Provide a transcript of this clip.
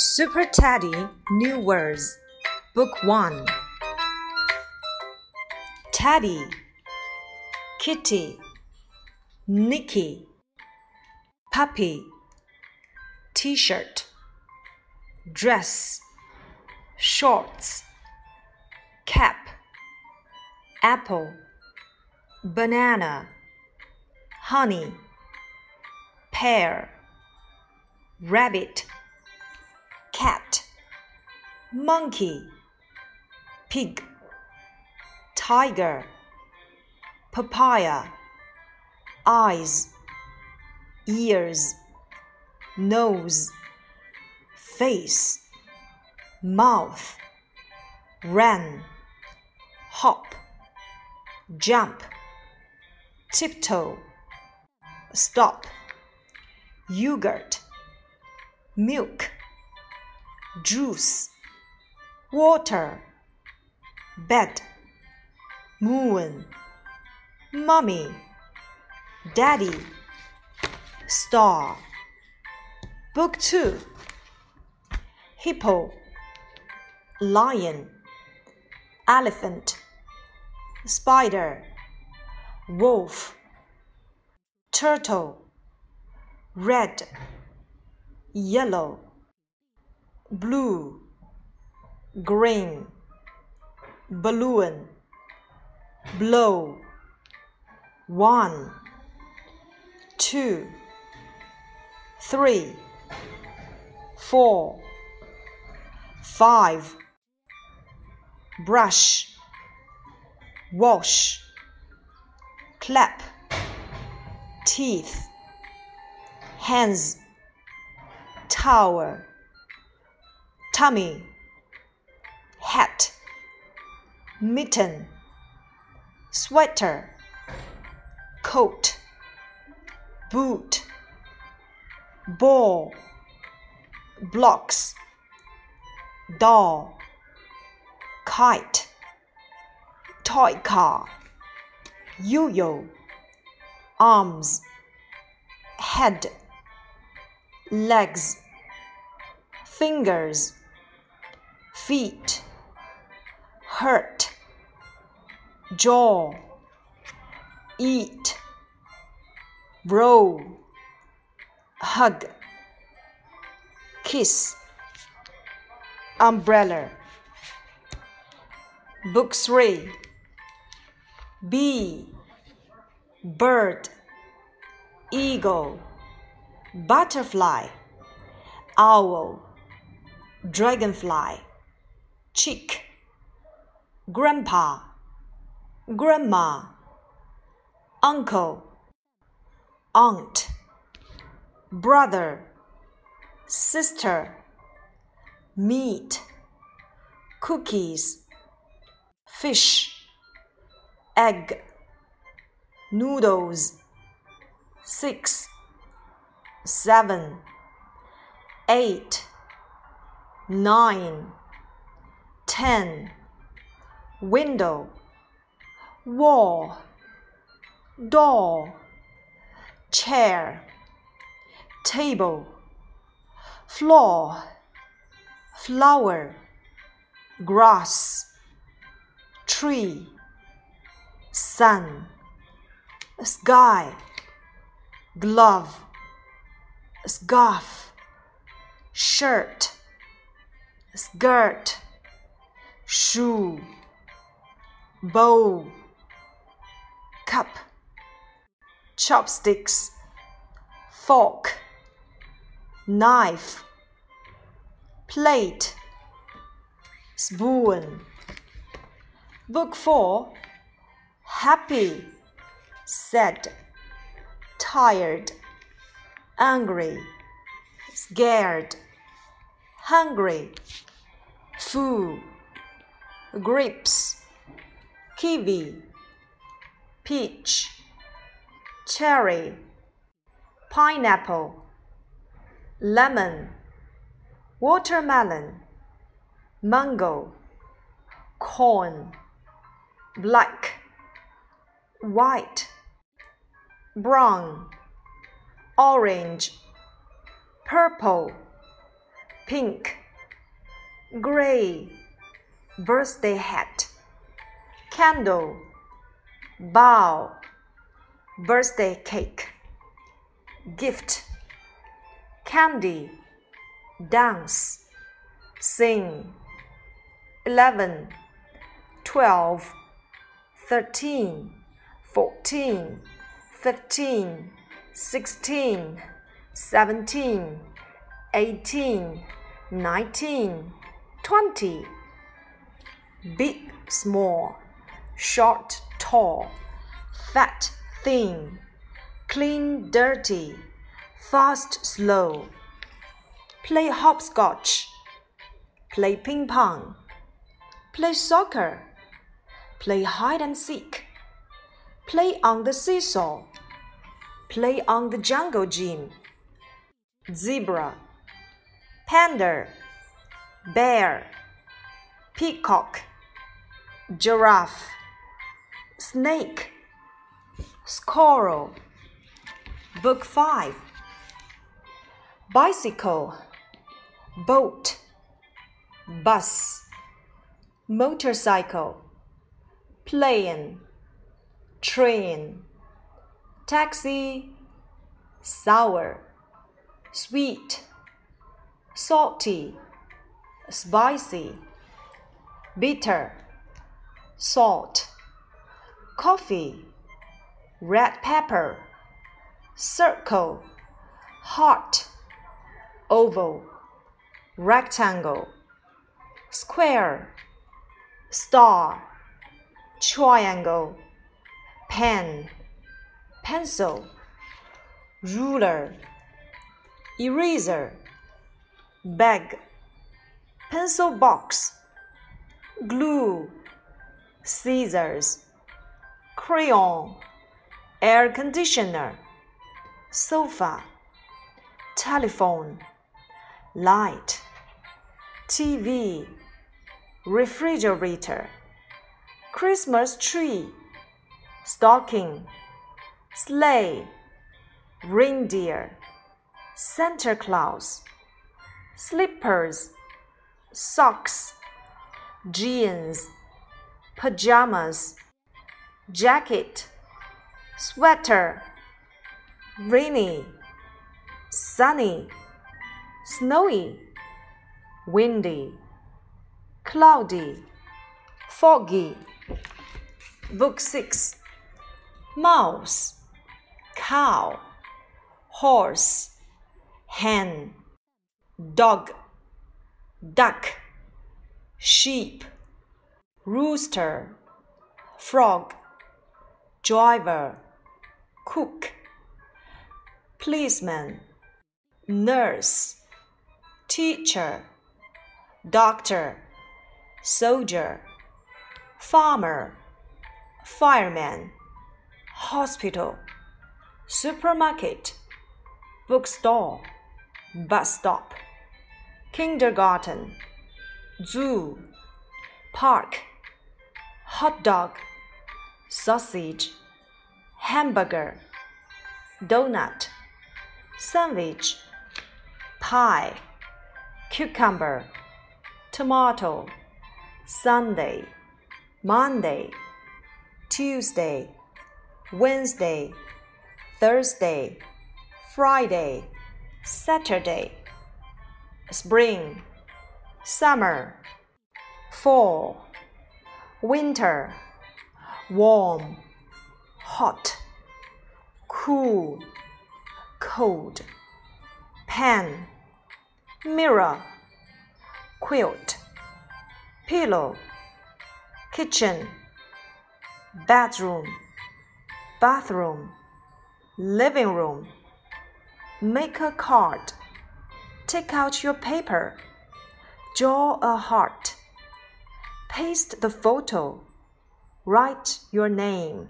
Super Teddy New Words Book 1 Teddy Kitty Nicky Puppy T shirt Dress Shorts Cap Apple Banana Honey Pear Rabbit cat, monkey, pig, tiger, papaya, eyes, ears, nose, face, mouth, ran, hop, jump, tiptoe, stop, yogurt, milk juice, water, bed, moon, mommy, daddy, star. Book 2 Hippo, lion, elephant, spider, wolf, turtle, red, yellow blue, green, balloon, blow. One, two, three, four, five, brush, wash, clap, teeth, hands, tower tummy, hat, mitten, sweater, coat, boot, ball, blocks, doll, kite, toy car, yo yo, arms, head, legs, fingers feet, hurt, jaw, eat, roll, hug, kiss, umbrella. Book 3 Bee, bird, eagle, butterfly, owl, dragonfly chick, grandpa, grandma, uncle, aunt, brother, sister, meat, cookies, fish, egg, noodles, six, seven, eight, nine ten, window, wall, door, chair, table, floor, flower, grass, tree, sun, sky, glove, scarf, shirt, skirt shoe, bowl, cup, chopsticks, fork, knife, plate, spoon. Book 4 Happy, sad, tired, angry, scared, hungry, full grapes, kiwi, peach, cherry, pineapple, lemon, watermelon, mango, corn, black, white, brown, orange, purple, pink, gray, birthday hat, candle, bow, birthday cake, gift, candy, dance, sing, eleven, twelve, thirteen, fourteen, fifteen, sixteen, seventeen, eighteen, nineteen, twenty. Big, small, short, tall, fat, thin, clean, dirty, fast, slow. Play hopscotch, play ping pong, play soccer, play hide and seek, play on the seesaw, play on the jungle gym. Zebra, panda, bear, peacock, giraffe, snake, squirrel. Book 5 Bicycle, boat, bus, motorcycle, plane, train, taxi, sour, sweet, salty, spicy, bitter, salt, coffee, red pepper, circle, heart, oval, rectangle, square, star, triangle, pen, pencil, ruler, eraser, bag, pencil box, glue, scissors, crayon, air conditioner, sofa, telephone, light, TV, refrigerator, Christmas tree, stocking, sleigh, reindeer, Santa Claus, slippers, socks, jeans, pajamas, jacket, sweater, rainy, sunny, snowy, windy, cloudy, foggy. Book 6 Mouse, cow, horse, hen, dog, duck, sheep, rooster, frog, driver, cook, policeman, nurse, teacher, doctor, soldier, farmer, fireman, hospital, supermarket, bookstore, bus stop, kindergarten, zoo, park, hot dog, sausage, hamburger, donut, sandwich, pie, cucumber, tomato, Sunday, Monday, Tuesday, Wednesday, Thursday, Friday, Saturday, spring, summer, fall, winter, warm, hot, cool, cold, pen, mirror, quilt, pillow, kitchen, bedroom, bathroom, living room. Make a card. Take out your paper. Draw a heart. Paste the photo. Write your name.